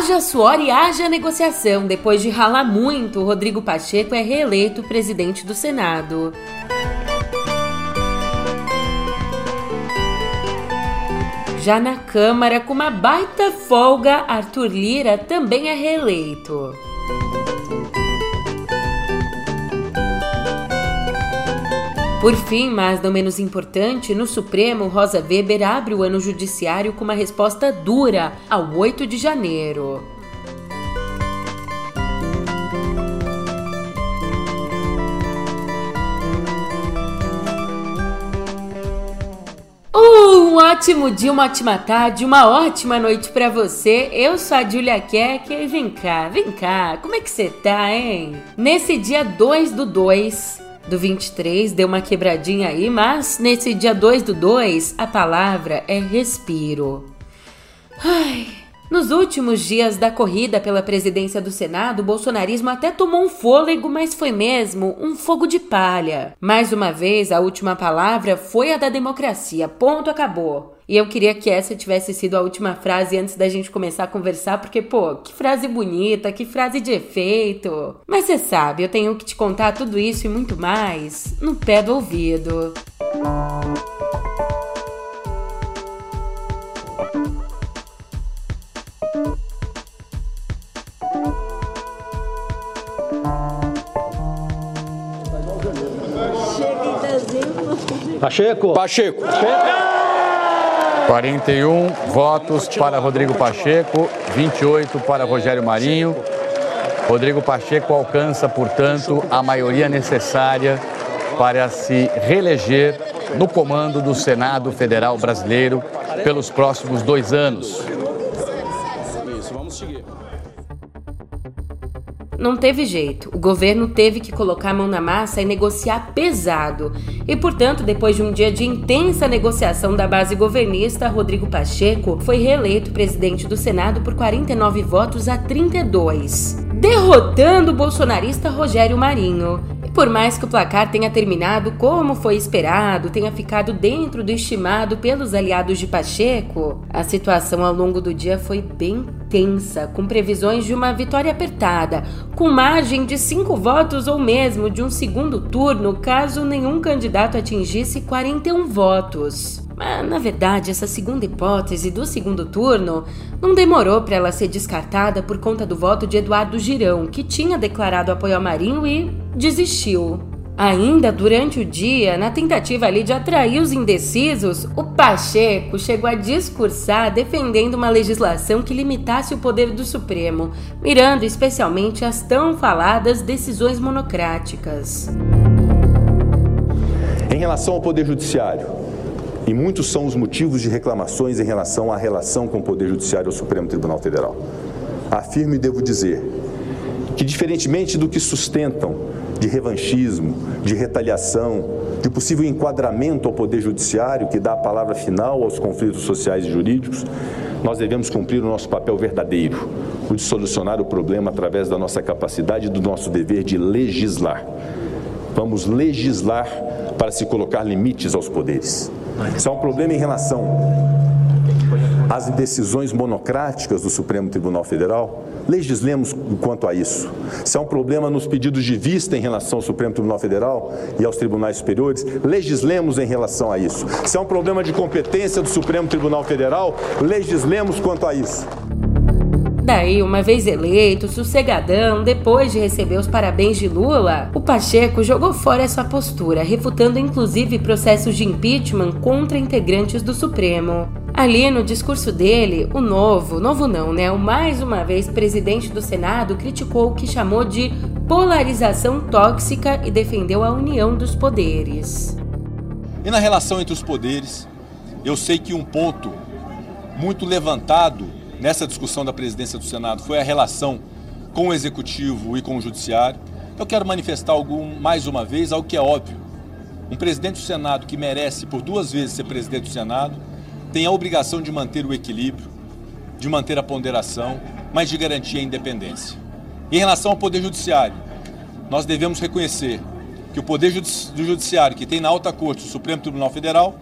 Haja suor e haja negociação. Depois de ralar muito, Rodrigo Pacheco é reeleito presidente do Senado. Já na Câmara, com uma baita folga, Arthur Lira também é reeleito. Por fim, mas não menos importante, no Supremo, Rosa Weber abre o ano judiciário com uma resposta dura ao 8 de janeiro. Um ótimo dia, uma ótima tarde, uma ótima noite para você. Eu sou a Julia Keck e vem cá, vem cá, como é que você tá, hein? Nesse dia 2 do 2 do 23, deu uma quebradinha aí, mas nesse dia 2 do 2, a palavra é respiro. Ai, nos últimos dias da corrida pela presidência do Senado, o bolsonarismo até tomou um fôlego, mas foi mesmo um fogo de palha. Mais uma vez, a última palavra foi a da democracia. Ponto, acabou. E eu queria que essa tivesse sido a última frase antes da gente começar a conversar, porque, pô, que frase bonita, que frase de efeito. Mas você sabe, eu tenho que te contar tudo isso e muito mais no pé do ouvido. Música Pacheco. Pacheco. 41 votos para Rodrigo Pacheco, 28 para Rogério Marinho. Rodrigo Pacheco alcança, portanto, a maioria necessária para se reeleger no comando do Senado Federal Brasileiro pelos próximos dois anos. Não teve jeito. O governo teve que colocar a mão na massa e negociar pesado. E, portanto, depois de um dia de intensa negociação da base governista, Rodrigo Pacheco foi reeleito presidente do Senado por 49 votos a 32, derrotando o bolsonarista Rogério Marinho. Por mais que o placar tenha terminado como foi esperado, tenha ficado dentro do estimado pelos aliados de Pacheco, a situação ao longo do dia foi bem tensa, com previsões de uma vitória apertada, com margem de cinco votos ou mesmo de um segundo turno caso nenhum candidato atingisse 41 votos. Mas, na verdade, essa segunda hipótese do segundo turno não demorou para ela ser descartada por conta do voto de Eduardo Girão, que tinha declarado apoio ao Marinho e desistiu. Ainda durante o dia, na tentativa ali de atrair os indecisos, o Pacheco chegou a discursar defendendo uma legislação que limitasse o poder do Supremo, mirando especialmente as tão faladas decisões monocráticas. Em relação ao Poder Judiciário, e muitos são os motivos de reclamações em relação à relação com o Poder Judiciário ao Supremo Tribunal Federal. Afirmo e devo dizer que, diferentemente do que sustentam de revanchismo, de retaliação, de possível enquadramento ao Poder Judiciário, que dá a palavra final aos conflitos sociais e jurídicos, nós devemos cumprir o nosso papel verdadeiro, o de solucionar o problema através da nossa capacidade e do nosso dever de legislar. Vamos legislar para se colocar limites aos poderes. Isso é um problema em relação às decisões monocráticas do Supremo Tribunal Federal. Legislemos quanto a isso. Se é um problema nos pedidos de vista em relação ao Supremo Tribunal Federal e aos tribunais superiores, legislemos em relação a isso. Se é um problema de competência do Supremo Tribunal Federal, legislemos quanto a isso. Daí, uma vez eleito, sossegadão, depois de receber os parabéns de Lula, o Pacheco jogou fora essa postura, refutando inclusive processos de impeachment contra integrantes do Supremo. Ali no discurso dele, o novo, novo não, né? O mais uma vez presidente do Senado criticou o que chamou de polarização tóxica e defendeu a união dos poderes. E na relação entre os poderes, eu sei que um ponto muito levantado nessa discussão da presidência do Senado foi a relação com o Executivo e com o Judiciário. Eu quero manifestar algum, mais uma vez algo que é óbvio. Um presidente do Senado que merece por duas vezes ser presidente do Senado tem a obrigação de manter o equilíbrio, de manter a ponderação, mas de garantir a independência. Em relação ao Poder Judiciário, nós devemos reconhecer que o Poder Judiciário, que tem na alta corte o Supremo Tribunal Federal,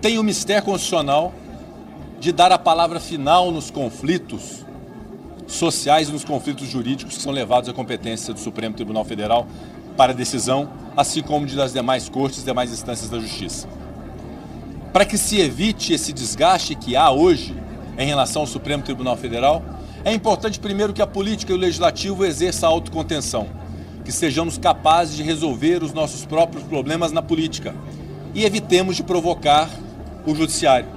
tem o mistério constitucional de dar a palavra final nos conflitos sociais e nos conflitos jurídicos que são levados à competência do Supremo Tribunal Federal para decisão, assim como de das demais cortes e demais instâncias da Justiça. Para que se evite esse desgaste que há hoje em relação ao Supremo Tribunal Federal, é importante primeiro que a política e o legislativo exerçam a autocontenção, que sejamos capazes de resolver os nossos próprios problemas na política e evitemos de provocar o judiciário.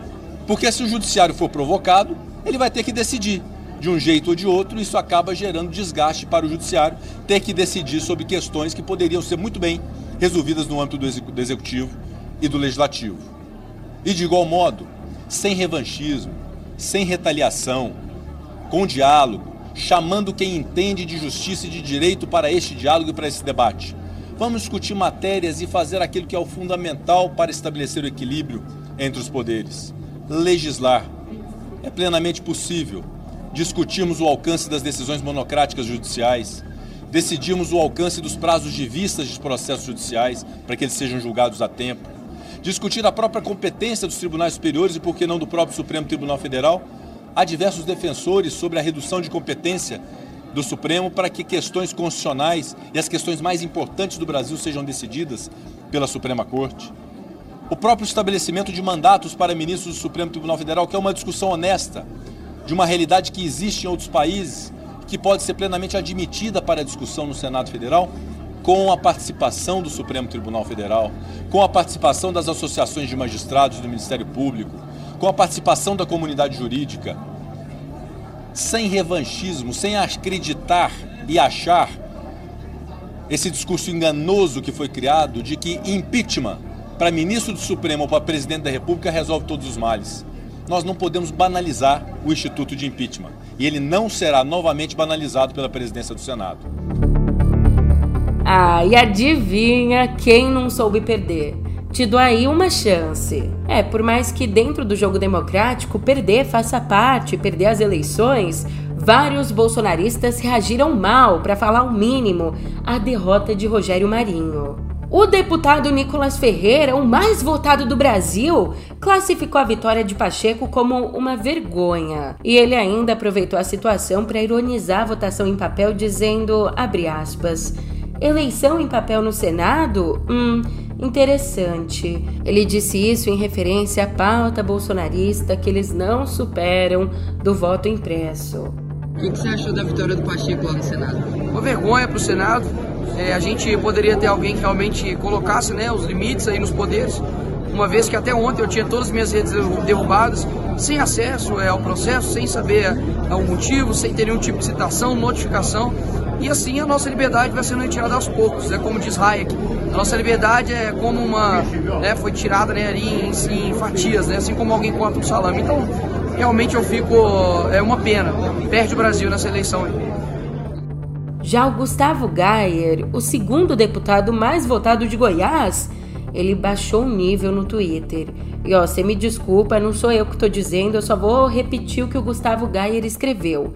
Porque se o judiciário for provocado, ele vai ter que decidir de um jeito ou de outro, isso acaba gerando desgaste para o judiciário ter que decidir sobre questões que poderiam ser muito bem resolvidas no âmbito do executivo e do legislativo. E de igual modo, sem revanchismo, sem retaliação, com diálogo, chamando quem entende de justiça e de direito para este diálogo e para esse debate. Vamos discutir matérias e fazer aquilo que é o fundamental para estabelecer o equilíbrio entre os poderes. Legislar. É plenamente possível discutirmos o alcance das decisões monocráticas judiciais, decidimos o alcance dos prazos de vistas de processos judiciais para que eles sejam julgados a tempo, discutir a própria competência dos tribunais superiores e, por que não, do próprio Supremo Tribunal Federal. Há diversos defensores sobre a redução de competência do Supremo para que questões constitucionais e as questões mais importantes do Brasil sejam decididas pela Suprema Corte. O próprio estabelecimento de mandatos para ministros do Supremo Tribunal Federal, que é uma discussão honesta, de uma realidade que existe em outros países, que pode ser plenamente admitida para discussão no Senado Federal, com a participação do Supremo Tribunal Federal, com a participação das associações de magistrados do Ministério Público, com a participação da comunidade jurídica, sem revanchismo, sem acreditar e achar esse discurso enganoso que foi criado de que impeachment para ministro do Supremo ou para presidente da República resolve todos os males nós não podemos banalizar o instituto de impeachment. E ele não será novamente banalizado pela presidência do Senado. Ah, e adivinha quem não soube perder? Te dou aí uma chance. É, por mais que dentro do jogo democrático perder faça parte, perder as eleições, vários bolsonaristas reagiram mal, para falar o mínimo, à derrota de Rogério Marinho. O deputado Nicolas Ferreira, o mais votado do Brasil, classificou a vitória de Pacheco como uma vergonha. E ele ainda aproveitou a situação para ironizar a votação em papel, dizendo, abre aspas, eleição em papel no Senado? Hum, interessante. Ele disse isso em referência à pauta bolsonarista que eles não superam do voto impresso. O que, que você achou da vitória do Pacheco lá no Senado? Uma vergonha para o Senado é, a gente poderia ter alguém que realmente colocasse né, os limites aí nos poderes, uma vez que até ontem eu tinha todas as minhas redes derrubadas, sem acesso é, ao processo, sem saber é, o motivo, sem ter nenhum tipo de citação, notificação. E assim a nossa liberdade vai sendo retirada aos poucos, é como diz Hayek. A nossa liberdade é como uma. Né, foi tirada né, ali em, em fatias, né, assim como alguém corta um salame. Então, realmente eu fico. É uma pena. Perde o Brasil nessa eleição aí. Já o Gustavo Gayer, o segundo deputado mais votado de Goiás, ele baixou o nível no Twitter. E ó, você me desculpa, não sou eu que estou dizendo, eu só vou repetir o que o Gustavo Gayer escreveu.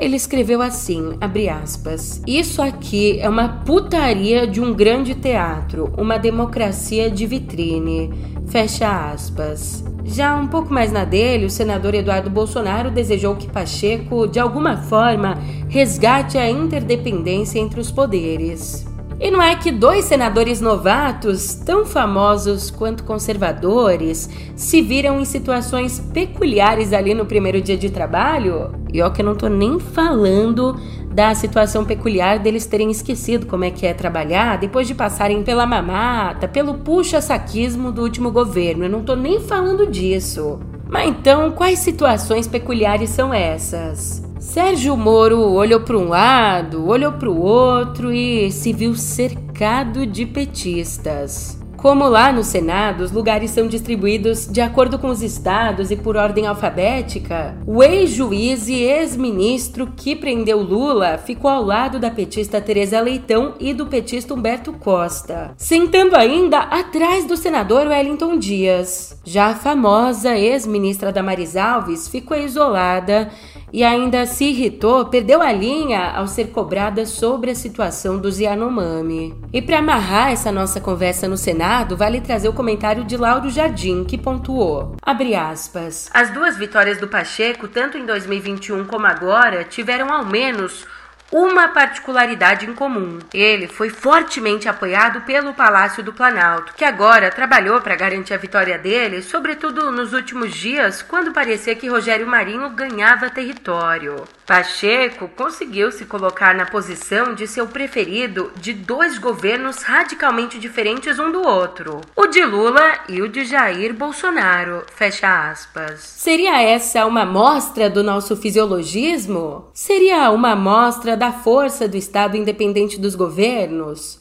Ele escreveu assim, abre aspas: Isso aqui é uma putaria de um grande teatro, uma democracia de vitrine. Fecha aspas. Já um pouco mais na dele, o senador Eduardo Bolsonaro desejou que Pacheco, de alguma forma, resgate a interdependência entre os poderes. E não é que dois senadores novatos, tão famosos quanto conservadores, se viram em situações peculiares ali no primeiro dia de trabalho? E ó, que eu não tô nem falando da situação peculiar deles terem esquecido como é que é trabalhar depois de passarem pela mamata, pelo puxa-saquismo do último governo. Eu não tô nem falando disso. Mas então, quais situações peculiares são essas? Sérgio Moro olhou para um lado, olhou para o outro e se viu cercado de petistas. Como lá no Senado, os lugares são distribuídos de acordo com os estados e por ordem alfabética, o ex-juiz e ex-ministro que prendeu Lula ficou ao lado da petista Tereza Leitão e do petista Humberto Costa, sentando ainda atrás do senador Wellington Dias. Já a famosa ex-ministra Damaris Alves ficou isolada e ainda se irritou, perdeu a linha ao ser cobrada sobre a situação dos Yanomami. E para amarrar essa nossa conversa no Senado, vale trazer o comentário de Lauro Jardim, que pontuou, aspas, as duas vitórias do Pacheco, tanto em 2021 como agora, tiveram ao menos uma particularidade em comum. Ele foi fortemente apoiado pelo Palácio do Planalto, que agora trabalhou para garantir a vitória dele, sobretudo nos últimos dias, quando parecia que Rogério Marinho ganhava território. Pacheco conseguiu se colocar na posição de ser o preferido de dois governos radicalmente diferentes um do outro, o de Lula e o de Jair Bolsonaro. Fecha aspas. Seria essa uma mostra do nosso fisiologismo? Seria uma mostra da força do Estado independente dos governos?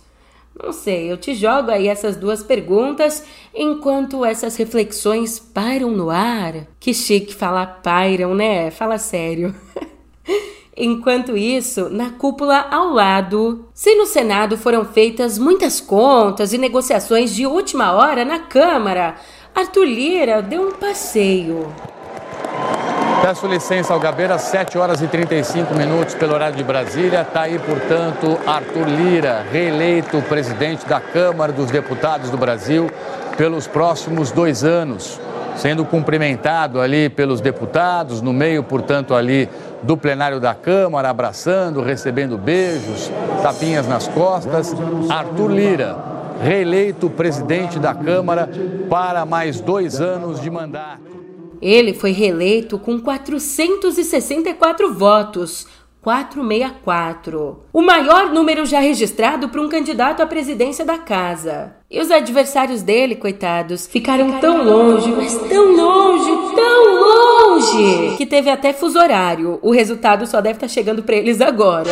Não sei, eu te jogo aí essas duas perguntas enquanto essas reflexões pairam no ar. Que chique falar pairam, né? Fala sério. Enquanto isso, na cúpula ao lado, se no Senado foram feitas muitas contas e negociações de última hora na Câmara, Arthur Lira deu um passeio. Peço licença ao Gabeira, 7 horas e 35 minutos pelo horário de Brasília. Está aí, portanto, Arthur Lira, reeleito presidente da Câmara dos Deputados do Brasil pelos próximos dois anos, sendo cumprimentado ali pelos deputados, no meio, portanto, ali do plenário da Câmara, abraçando, recebendo beijos, tapinhas nas costas. Arthur Lira, reeleito presidente da Câmara para mais dois anos de mandato. Ele foi reeleito com 464 votos, 464. O maior número já registrado para um candidato à presidência da casa. E os adversários dele, coitados, ficaram tão longe, mas tão longe, tão longe, que teve até fuso horário. O resultado só deve estar tá chegando para eles agora.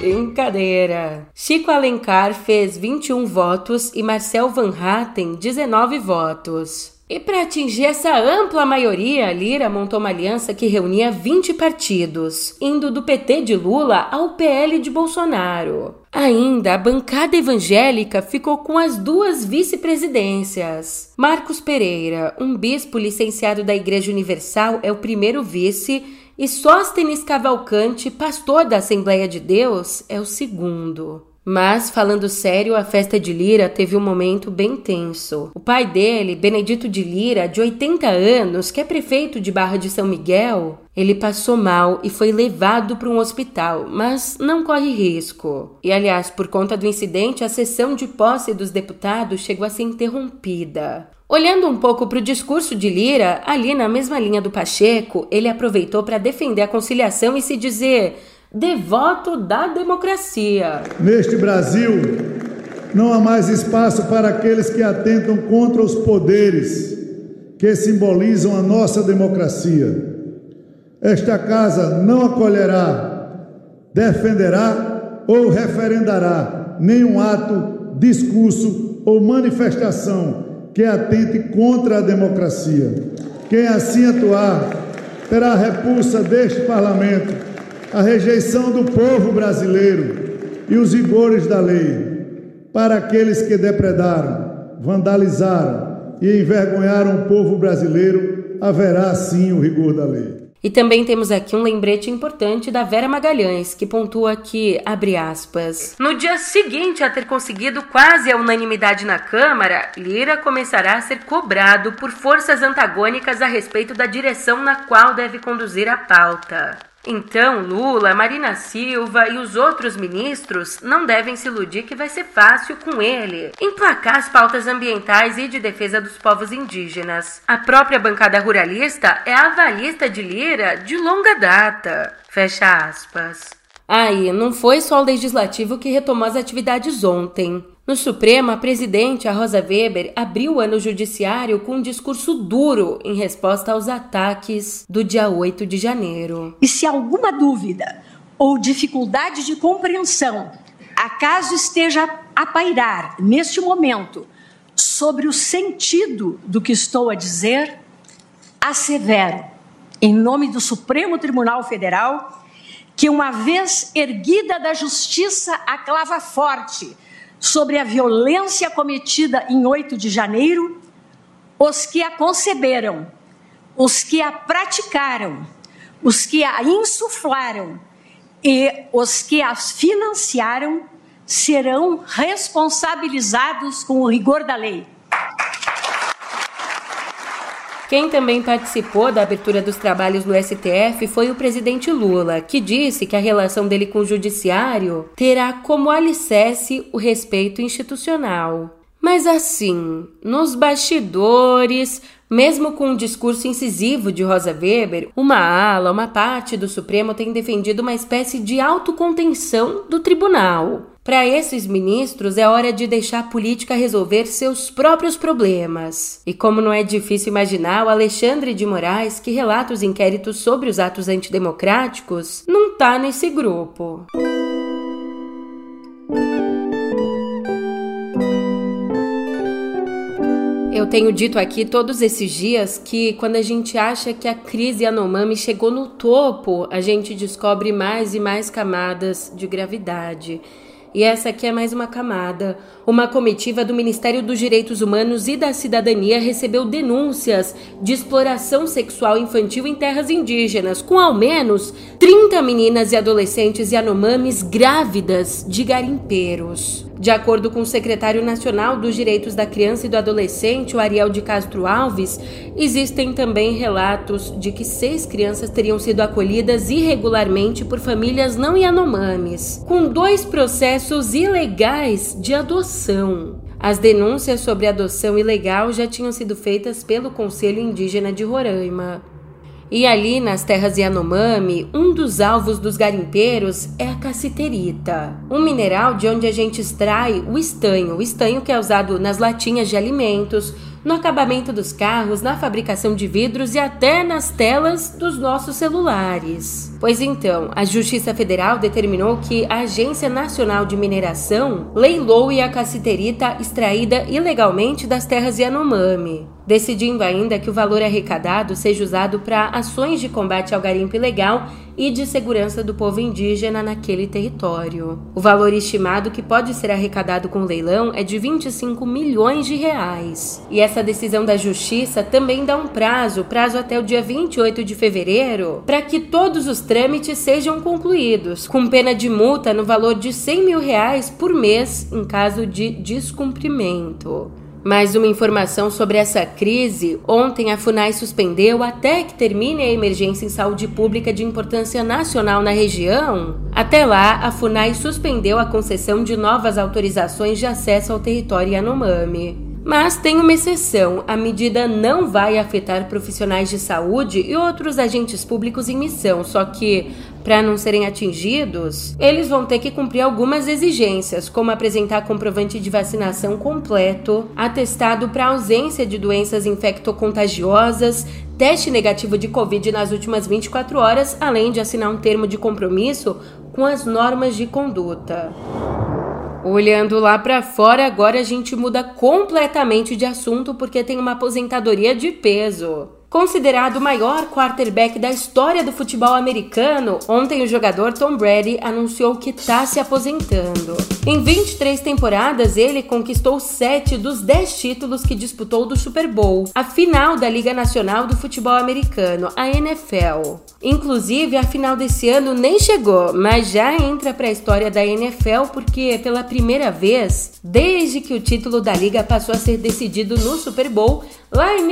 Brincadeira. Chico Alencar fez 21 votos e Marcel Van Hatten 19 votos. E para atingir essa ampla maioria, Lira montou uma aliança que reunia 20 partidos, indo do PT de Lula ao PL de Bolsonaro. Ainda, a bancada evangélica ficou com as duas vice-presidências. Marcos Pereira, um bispo licenciado da Igreja Universal, é o primeiro vice e Sóstenes Cavalcante, pastor da Assembleia de Deus, é o segundo. Mas, falando sério, a festa de Lira teve um momento bem tenso. O pai dele, Benedito de Lira, de 80 anos, que é prefeito de Barra de São Miguel, ele passou mal e foi levado para um hospital, mas não corre risco. E, aliás, por conta do incidente, a sessão de posse dos deputados chegou a ser interrompida. Olhando um pouco para o discurso de Lira, ali na mesma linha do Pacheco, ele aproveitou para defender a conciliação e se dizer devoto da democracia. Neste Brasil, não há mais espaço para aqueles que atentam contra os poderes que simbolizam a nossa democracia. Esta casa não acolherá, defenderá ou referendará nenhum ato, discurso ou manifestação que atente contra a democracia. Quem assim atuar terá a repulsa deste parlamento, a rejeição do povo brasileiro e os rigores da lei. Para aqueles que depredaram, vandalizaram e envergonharam o povo brasileiro, haverá sim o rigor da lei. E também temos aqui um lembrete importante da Vera Magalhães, que pontua aqui, abre aspas. No dia seguinte a ter conseguido quase a unanimidade na Câmara, Lira começará a ser cobrado por forças antagônicas a respeito da direção na qual deve conduzir a pauta. Então, Lula, Marina Silva e os outros ministros não devem se iludir que vai ser fácil com ele emplacar as pautas ambientais e de defesa dos povos indígenas. A própria bancada ruralista é avalista de Lira de longa data. Fecha aspas. Aí, não foi só o legislativo que retomou as atividades ontem. No Supremo, a presidente, a Rosa Weber, abriu o ano judiciário com um discurso duro em resposta aos ataques do dia 8 de janeiro. E se alguma dúvida ou dificuldade de compreensão acaso esteja a pairar neste momento sobre o sentido do que estou a dizer, assevero, em nome do Supremo Tribunal Federal, que uma vez erguida da justiça a clava forte sobre a violência cometida em 8 de janeiro, os que a conceberam, os que a praticaram, os que a insuflaram e os que a financiaram serão responsabilizados com o rigor da lei. Quem também participou da abertura dos trabalhos no STF foi o presidente Lula, que disse que a relação dele com o judiciário terá como alicerce o respeito institucional. Mas assim, nos bastidores, mesmo com um discurso incisivo de Rosa Weber, uma ala, uma parte do Supremo tem defendido uma espécie de autocontenção do tribunal. Para esses ministros, é hora de deixar a política resolver seus próprios problemas. E como não é difícil imaginar, o Alexandre de Moraes, que relata os inquéritos sobre os atos antidemocráticos, não está nesse grupo. Eu tenho dito aqui todos esses dias que quando a gente acha que a crise Yanomami chegou no topo, a gente descobre mais e mais camadas de gravidade. E essa aqui é mais uma camada. Uma comitiva do Ministério dos Direitos Humanos e da Cidadania recebeu denúncias de exploração sexual infantil em terras indígenas, com ao menos 30 meninas e adolescentes Yanomamis grávidas de garimpeiros. De acordo com o secretário nacional dos Direitos da Criança e do Adolescente, o Ariel de Castro Alves, existem também relatos de que seis crianças teriam sido acolhidas irregularmente por famílias não Yanomamis, com dois processos ilegais de adoção. As denúncias sobre adoção ilegal já tinham sido feitas pelo Conselho Indígena de Roraima. E ali nas terras Yanomami, um dos alvos dos garimpeiros é a cassiterita, um mineral de onde a gente extrai o estanho, o estanho que é usado nas latinhas de alimentos, no acabamento dos carros, na fabricação de vidros e até nas telas dos nossos celulares. Pois então, a Justiça Federal determinou que a Agência Nacional de Mineração leiloe a cassiterita extraída ilegalmente das terras Yanomami, decidindo ainda que o valor arrecadado seja usado para ações de combate ao garimpo ilegal e de segurança do povo indígena naquele território. O valor estimado que pode ser arrecadado com o leilão é de 25 milhões de reais. E essa decisão da justiça também dá um prazo, prazo até o dia 28 de fevereiro, para que todos os trâmites sejam concluídos, com pena de multa no valor de 100 mil reais por mês em caso de descumprimento. Mais uma informação sobre essa crise: ontem a FUNAI suspendeu até que termine a emergência em saúde pública de importância nacional na região. Até lá, a FUNAI suspendeu a concessão de novas autorizações de acesso ao território Yanomami. Mas tem uma exceção: a medida não vai afetar profissionais de saúde e outros agentes públicos em missão, só que, para não serem atingidos, eles vão ter que cumprir algumas exigências, como apresentar comprovante de vacinação completo, atestado para ausência de doenças infectocontagiosas, teste negativo de Covid nas últimas 24 horas, além de assinar um termo de compromisso com as normas de conduta. Olhando lá para fora, agora a gente muda completamente de assunto porque tem uma aposentadoria de peso. Considerado o maior quarterback da história do futebol americano, ontem o jogador Tom Brady anunciou que está se aposentando. Em 23 temporadas, ele conquistou 7 dos 10 títulos que disputou do Super Bowl, a final da Liga Nacional do Futebol Americano, a NFL. Inclusive, a final desse ano nem chegou, mas já entra para a história da NFL porque, pela primeira vez, desde que o título da liga passou a ser decidido no Super Bowl, lá em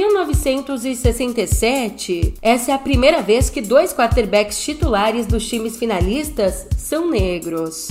1967, essa é a primeira vez que dois quarterbacks titulares dos times finalistas são negros.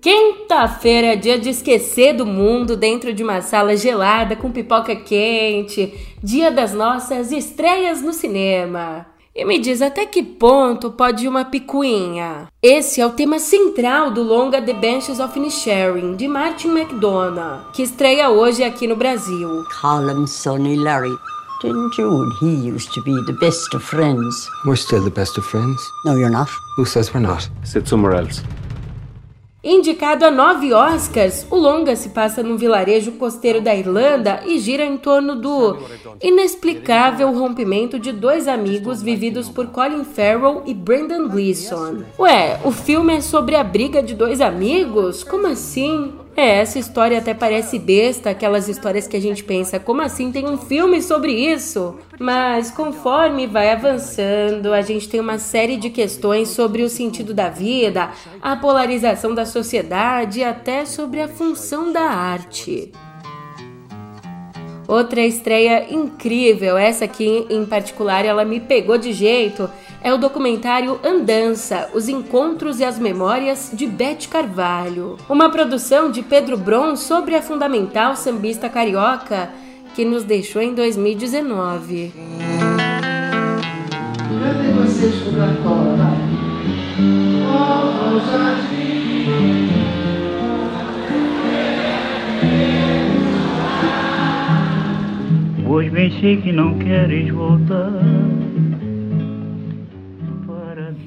Quinta-feira é dia de esquecer do mundo dentro de uma sala gelada com pipoca quente, dia das nossas estreias no cinema. E me diz até que ponto pode ir uma picuinha. Esse é o tema central do longa The Benches of Inisherin, de Martin McDonough, que estreia hoje aqui no Brasil. Call Sonny Larry. Didn't you and he used to be the best of friends? We're still the best of friends. No, you're not. Who says we're not? Sit somewhere else. Indicado a nove Oscars, o longa se passa num vilarejo costeiro da Irlanda e gira em torno do inexplicável rompimento de dois amigos vividos por Colin Farrell e Brendan Gleeson. Ué, o filme é sobre a briga de dois amigos? Como assim? É, essa história até parece besta, aquelas histórias que a gente pensa, como assim tem um filme sobre isso? Mas conforme vai avançando, a gente tem uma série de questões sobre o sentido da vida, a polarização da sociedade e até sobre a função da arte. Outra estreia incrível, essa aqui em particular, ela me pegou de jeito é o documentário Andança: Os Encontros e as Memórias de Beth Carvalho, uma produção de Pedro Bron sobre a fundamental sambista carioca que nos deixou em 2019. Pois bem sei que não queres voltar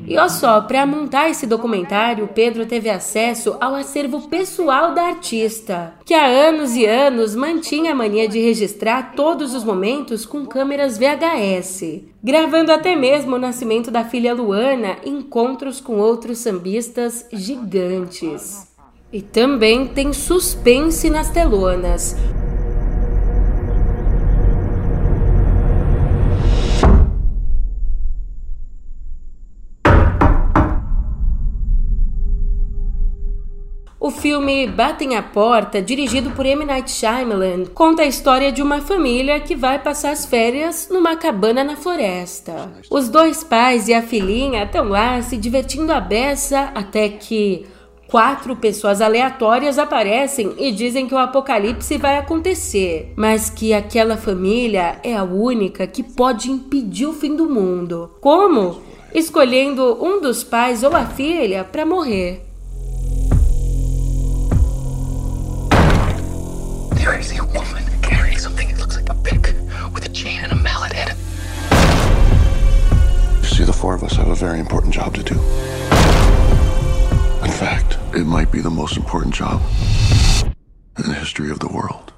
e olha só, para montar esse documentário, Pedro teve acesso ao acervo pessoal da artista, que há anos e anos mantinha a mania de registrar todos os momentos com câmeras VHS, gravando até mesmo o nascimento da filha Luana encontros com outros sambistas gigantes. E também tem suspense nas telonas. Filme Batem a Porta, dirigido por M. Night Shyamalan, conta a história de uma família que vai passar as férias numa cabana na floresta. Os dois pais e a filhinha estão lá se divertindo à beça até que quatro pessoas aleatórias aparecem e dizem que o apocalipse vai acontecer, mas que aquela família é a única que pode impedir o fim do mundo. Como? Escolhendo um dos pais ou a filha para morrer. There is a woman carrying something that looks like a pick with a chain and a mallet it. You see, the four of us have a very important job to do. In fact, it might be the most important job in the history of the world.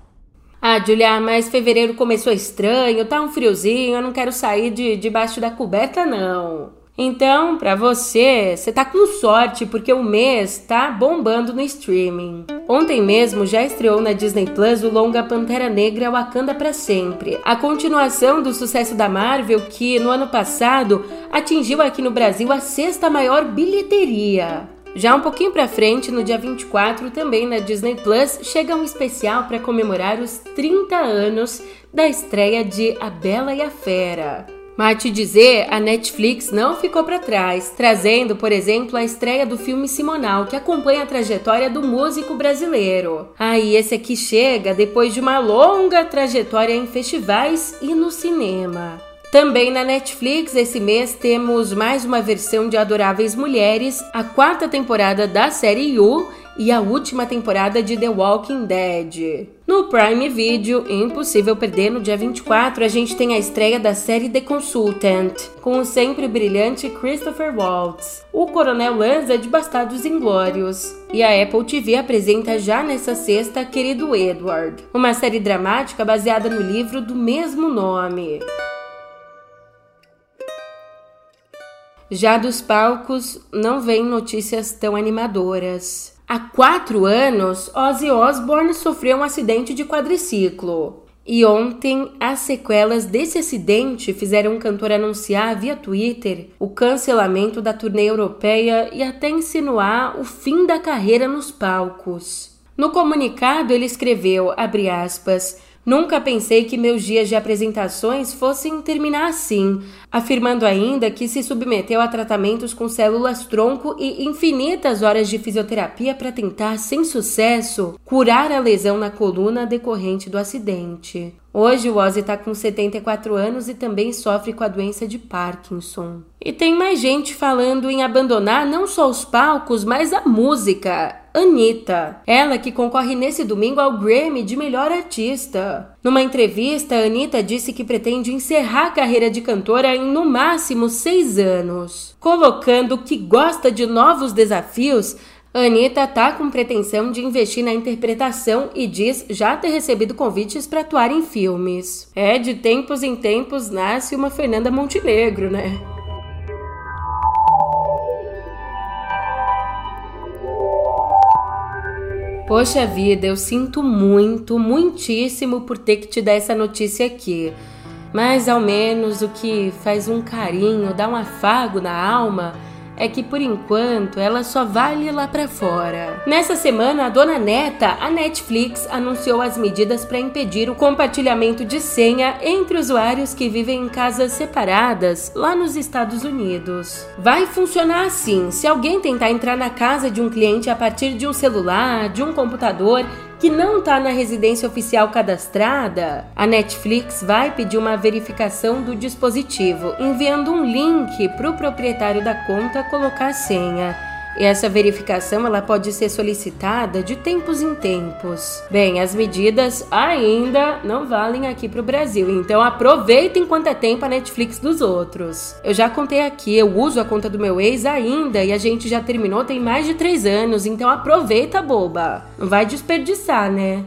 Ah, Julia, mas fevereiro começou estranho, tá um friozinho, eu não quero sair de debaixo da coberta, não. Então, para você, você tá com sorte porque o mês tá bombando no streaming. Ontem mesmo já estreou na Disney Plus o longa Pantera Negra Wakanda para sempre, a continuação do sucesso da Marvel que no ano passado atingiu aqui no Brasil a sexta maior bilheteria. Já um pouquinho para frente, no dia 24, também na Disney Plus, chega um especial para comemorar os 30 anos da estreia de A Bela e a Fera. Mas te dizer, a Netflix não ficou para trás, trazendo, por exemplo, a estreia do filme Simonal, que acompanha a trajetória do músico brasileiro. Aí ah, esse aqui chega depois de uma longa trajetória em festivais e no cinema. Também na Netflix, esse mês, temos mais uma versão de Adoráveis Mulheres, a quarta temporada da série You e a última temporada de The Walking Dead. No Prime Video, impossível perder, no dia 24, a gente tem a estreia da série The Consultant, com o sempre brilhante Christopher Waltz, o Coronel Lanza de Bastardos Inglórios. E a Apple TV apresenta já nessa sexta Querido Edward, uma série dramática baseada no livro do mesmo nome. Já dos palcos, não vem notícias tão animadoras. Há quatro anos, Ozzy Osbourne sofreu um acidente de quadriciclo. E ontem, as sequelas desse acidente fizeram o cantor anunciar via Twitter o cancelamento da turnê europeia e até insinuar o fim da carreira nos palcos. No comunicado, ele escreveu, aspas, Nunca pensei que meus dias de apresentações fossem terminar assim, afirmando ainda que se submeteu a tratamentos com células tronco e infinitas horas de fisioterapia para tentar, sem sucesso, curar a lesão na coluna decorrente do acidente. Hoje o Ozzy está com 74 anos e também sofre com a doença de Parkinson. E tem mais gente falando em abandonar não só os palcos, mas a música. Anitta, ela que concorre nesse domingo ao Grammy de melhor artista. Numa entrevista, Anitta disse que pretende encerrar a carreira de cantora em no máximo seis anos, colocando que gosta de novos desafios Anitta tá com pretensão de investir na interpretação e diz já ter recebido convites para atuar em filmes. É, de tempos em tempos nasce uma Fernanda Montenegro, né? Poxa vida, eu sinto muito, muitíssimo por ter que te dar essa notícia aqui. Mas ao menos o que faz um carinho, dá um afago na alma é que por enquanto ela só vale lá para fora. Nessa semana, a dona Neta, a Netflix anunciou as medidas para impedir o compartilhamento de senha entre usuários que vivem em casas separadas lá nos Estados Unidos. Vai funcionar assim: se alguém tentar entrar na casa de um cliente a partir de um celular, de um computador que não está na residência oficial cadastrada, a Netflix vai pedir uma verificação do dispositivo, enviando um link para o proprietário da conta colocar a senha. E essa verificação ela pode ser solicitada de tempos em tempos. Bem, as medidas ainda não valem aqui para o Brasil, então aproveita enquanto é tempo a Netflix dos outros. Eu já contei aqui, eu uso a conta do meu ex ainda e a gente já terminou tem mais de três anos, então aproveita, boba. Não vai desperdiçar, né?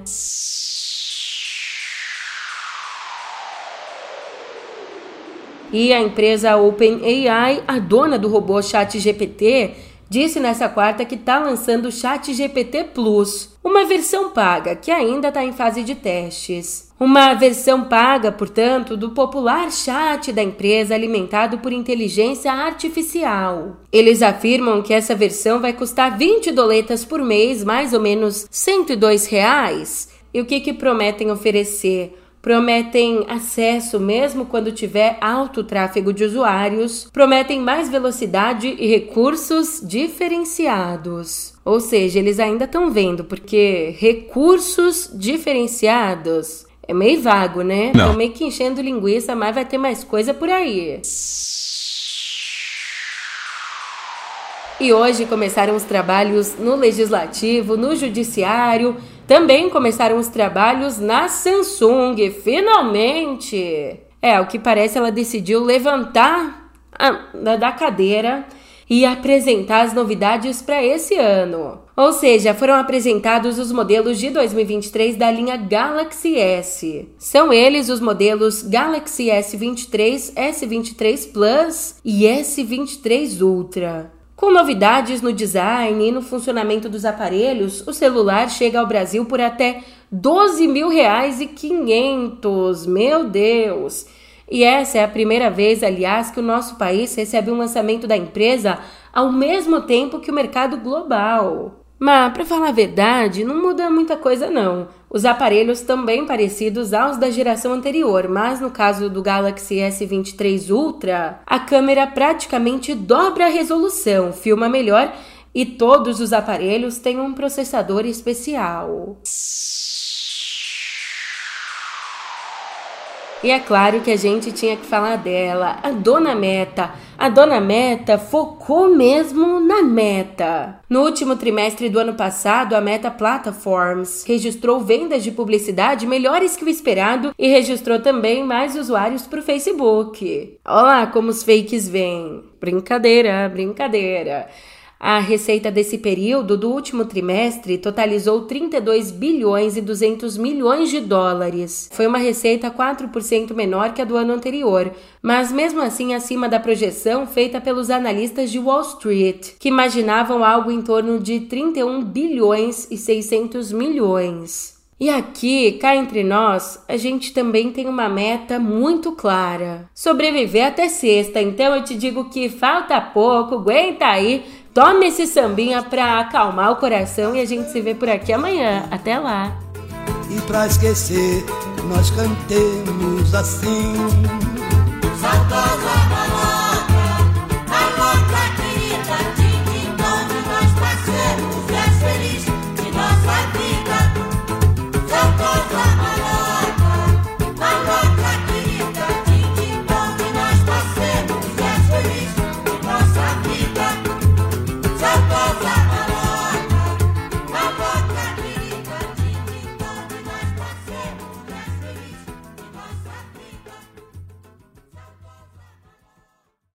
E a empresa OpenAI, a dona do robô ChatGPT, disse nessa quarta que está lançando o Chat GPT Plus, uma versão paga que ainda está em fase de testes. Uma versão paga, portanto, do popular chat da empresa alimentado por inteligência artificial. Eles afirmam que essa versão vai custar 20 doletas por mês, mais ou menos 102 reais. E o que, que prometem oferecer? Prometem acesso mesmo quando tiver alto tráfego de usuários, prometem mais velocidade e recursos diferenciados. Ou seja, eles ainda estão vendo, porque recursos diferenciados é meio vago, né? Não. Tô meio que enchendo linguiça, mas vai ter mais coisa por aí. E hoje começaram os trabalhos no legislativo, no judiciário, também começaram os trabalhos na Samsung, finalmente! É, o que parece ela decidiu levantar a, da cadeira e apresentar as novidades para esse ano. Ou seja, foram apresentados os modelos de 2023 da linha Galaxy S. São eles os modelos Galaxy S23, S23 Plus e S23 Ultra. Com novidades no design e no funcionamento dos aparelhos, o celular chega ao Brasil por até 12 mil reais e 500. Meu Deus! E essa é a primeira vez, aliás, que o nosso país recebe um lançamento da empresa ao mesmo tempo que o mercado global. Mas, para falar a verdade, não muda muita coisa não. Os aparelhos também parecidos aos da geração anterior, mas no caso do Galaxy S23 Ultra, a câmera praticamente dobra a resolução, filma melhor e todos os aparelhos têm um processador especial. E é claro que a gente tinha que falar dela, a Dona Meta. A Dona Meta focou mesmo na meta. No último trimestre do ano passado, a Meta Platforms registrou vendas de publicidade melhores que o esperado e registrou também mais usuários para o Facebook. Olha lá como os fakes vêm. Brincadeira, brincadeira. A receita desse período do último trimestre totalizou 32 bilhões e 200 milhões de dólares. Foi uma receita 4% menor que a do ano anterior, mas mesmo assim acima da projeção feita pelos analistas de Wall Street, que imaginavam algo em torno de 31 bilhões e 600 milhões. E aqui, cá entre nós, a gente também tem uma meta muito clara: sobreviver até sexta. Então eu te digo que falta pouco, aguenta aí, Tome esse sambinha pra acalmar o coração e a gente se vê por aqui amanhã. Até lá! E pra esquecer, nós cantemos assim. Saudosa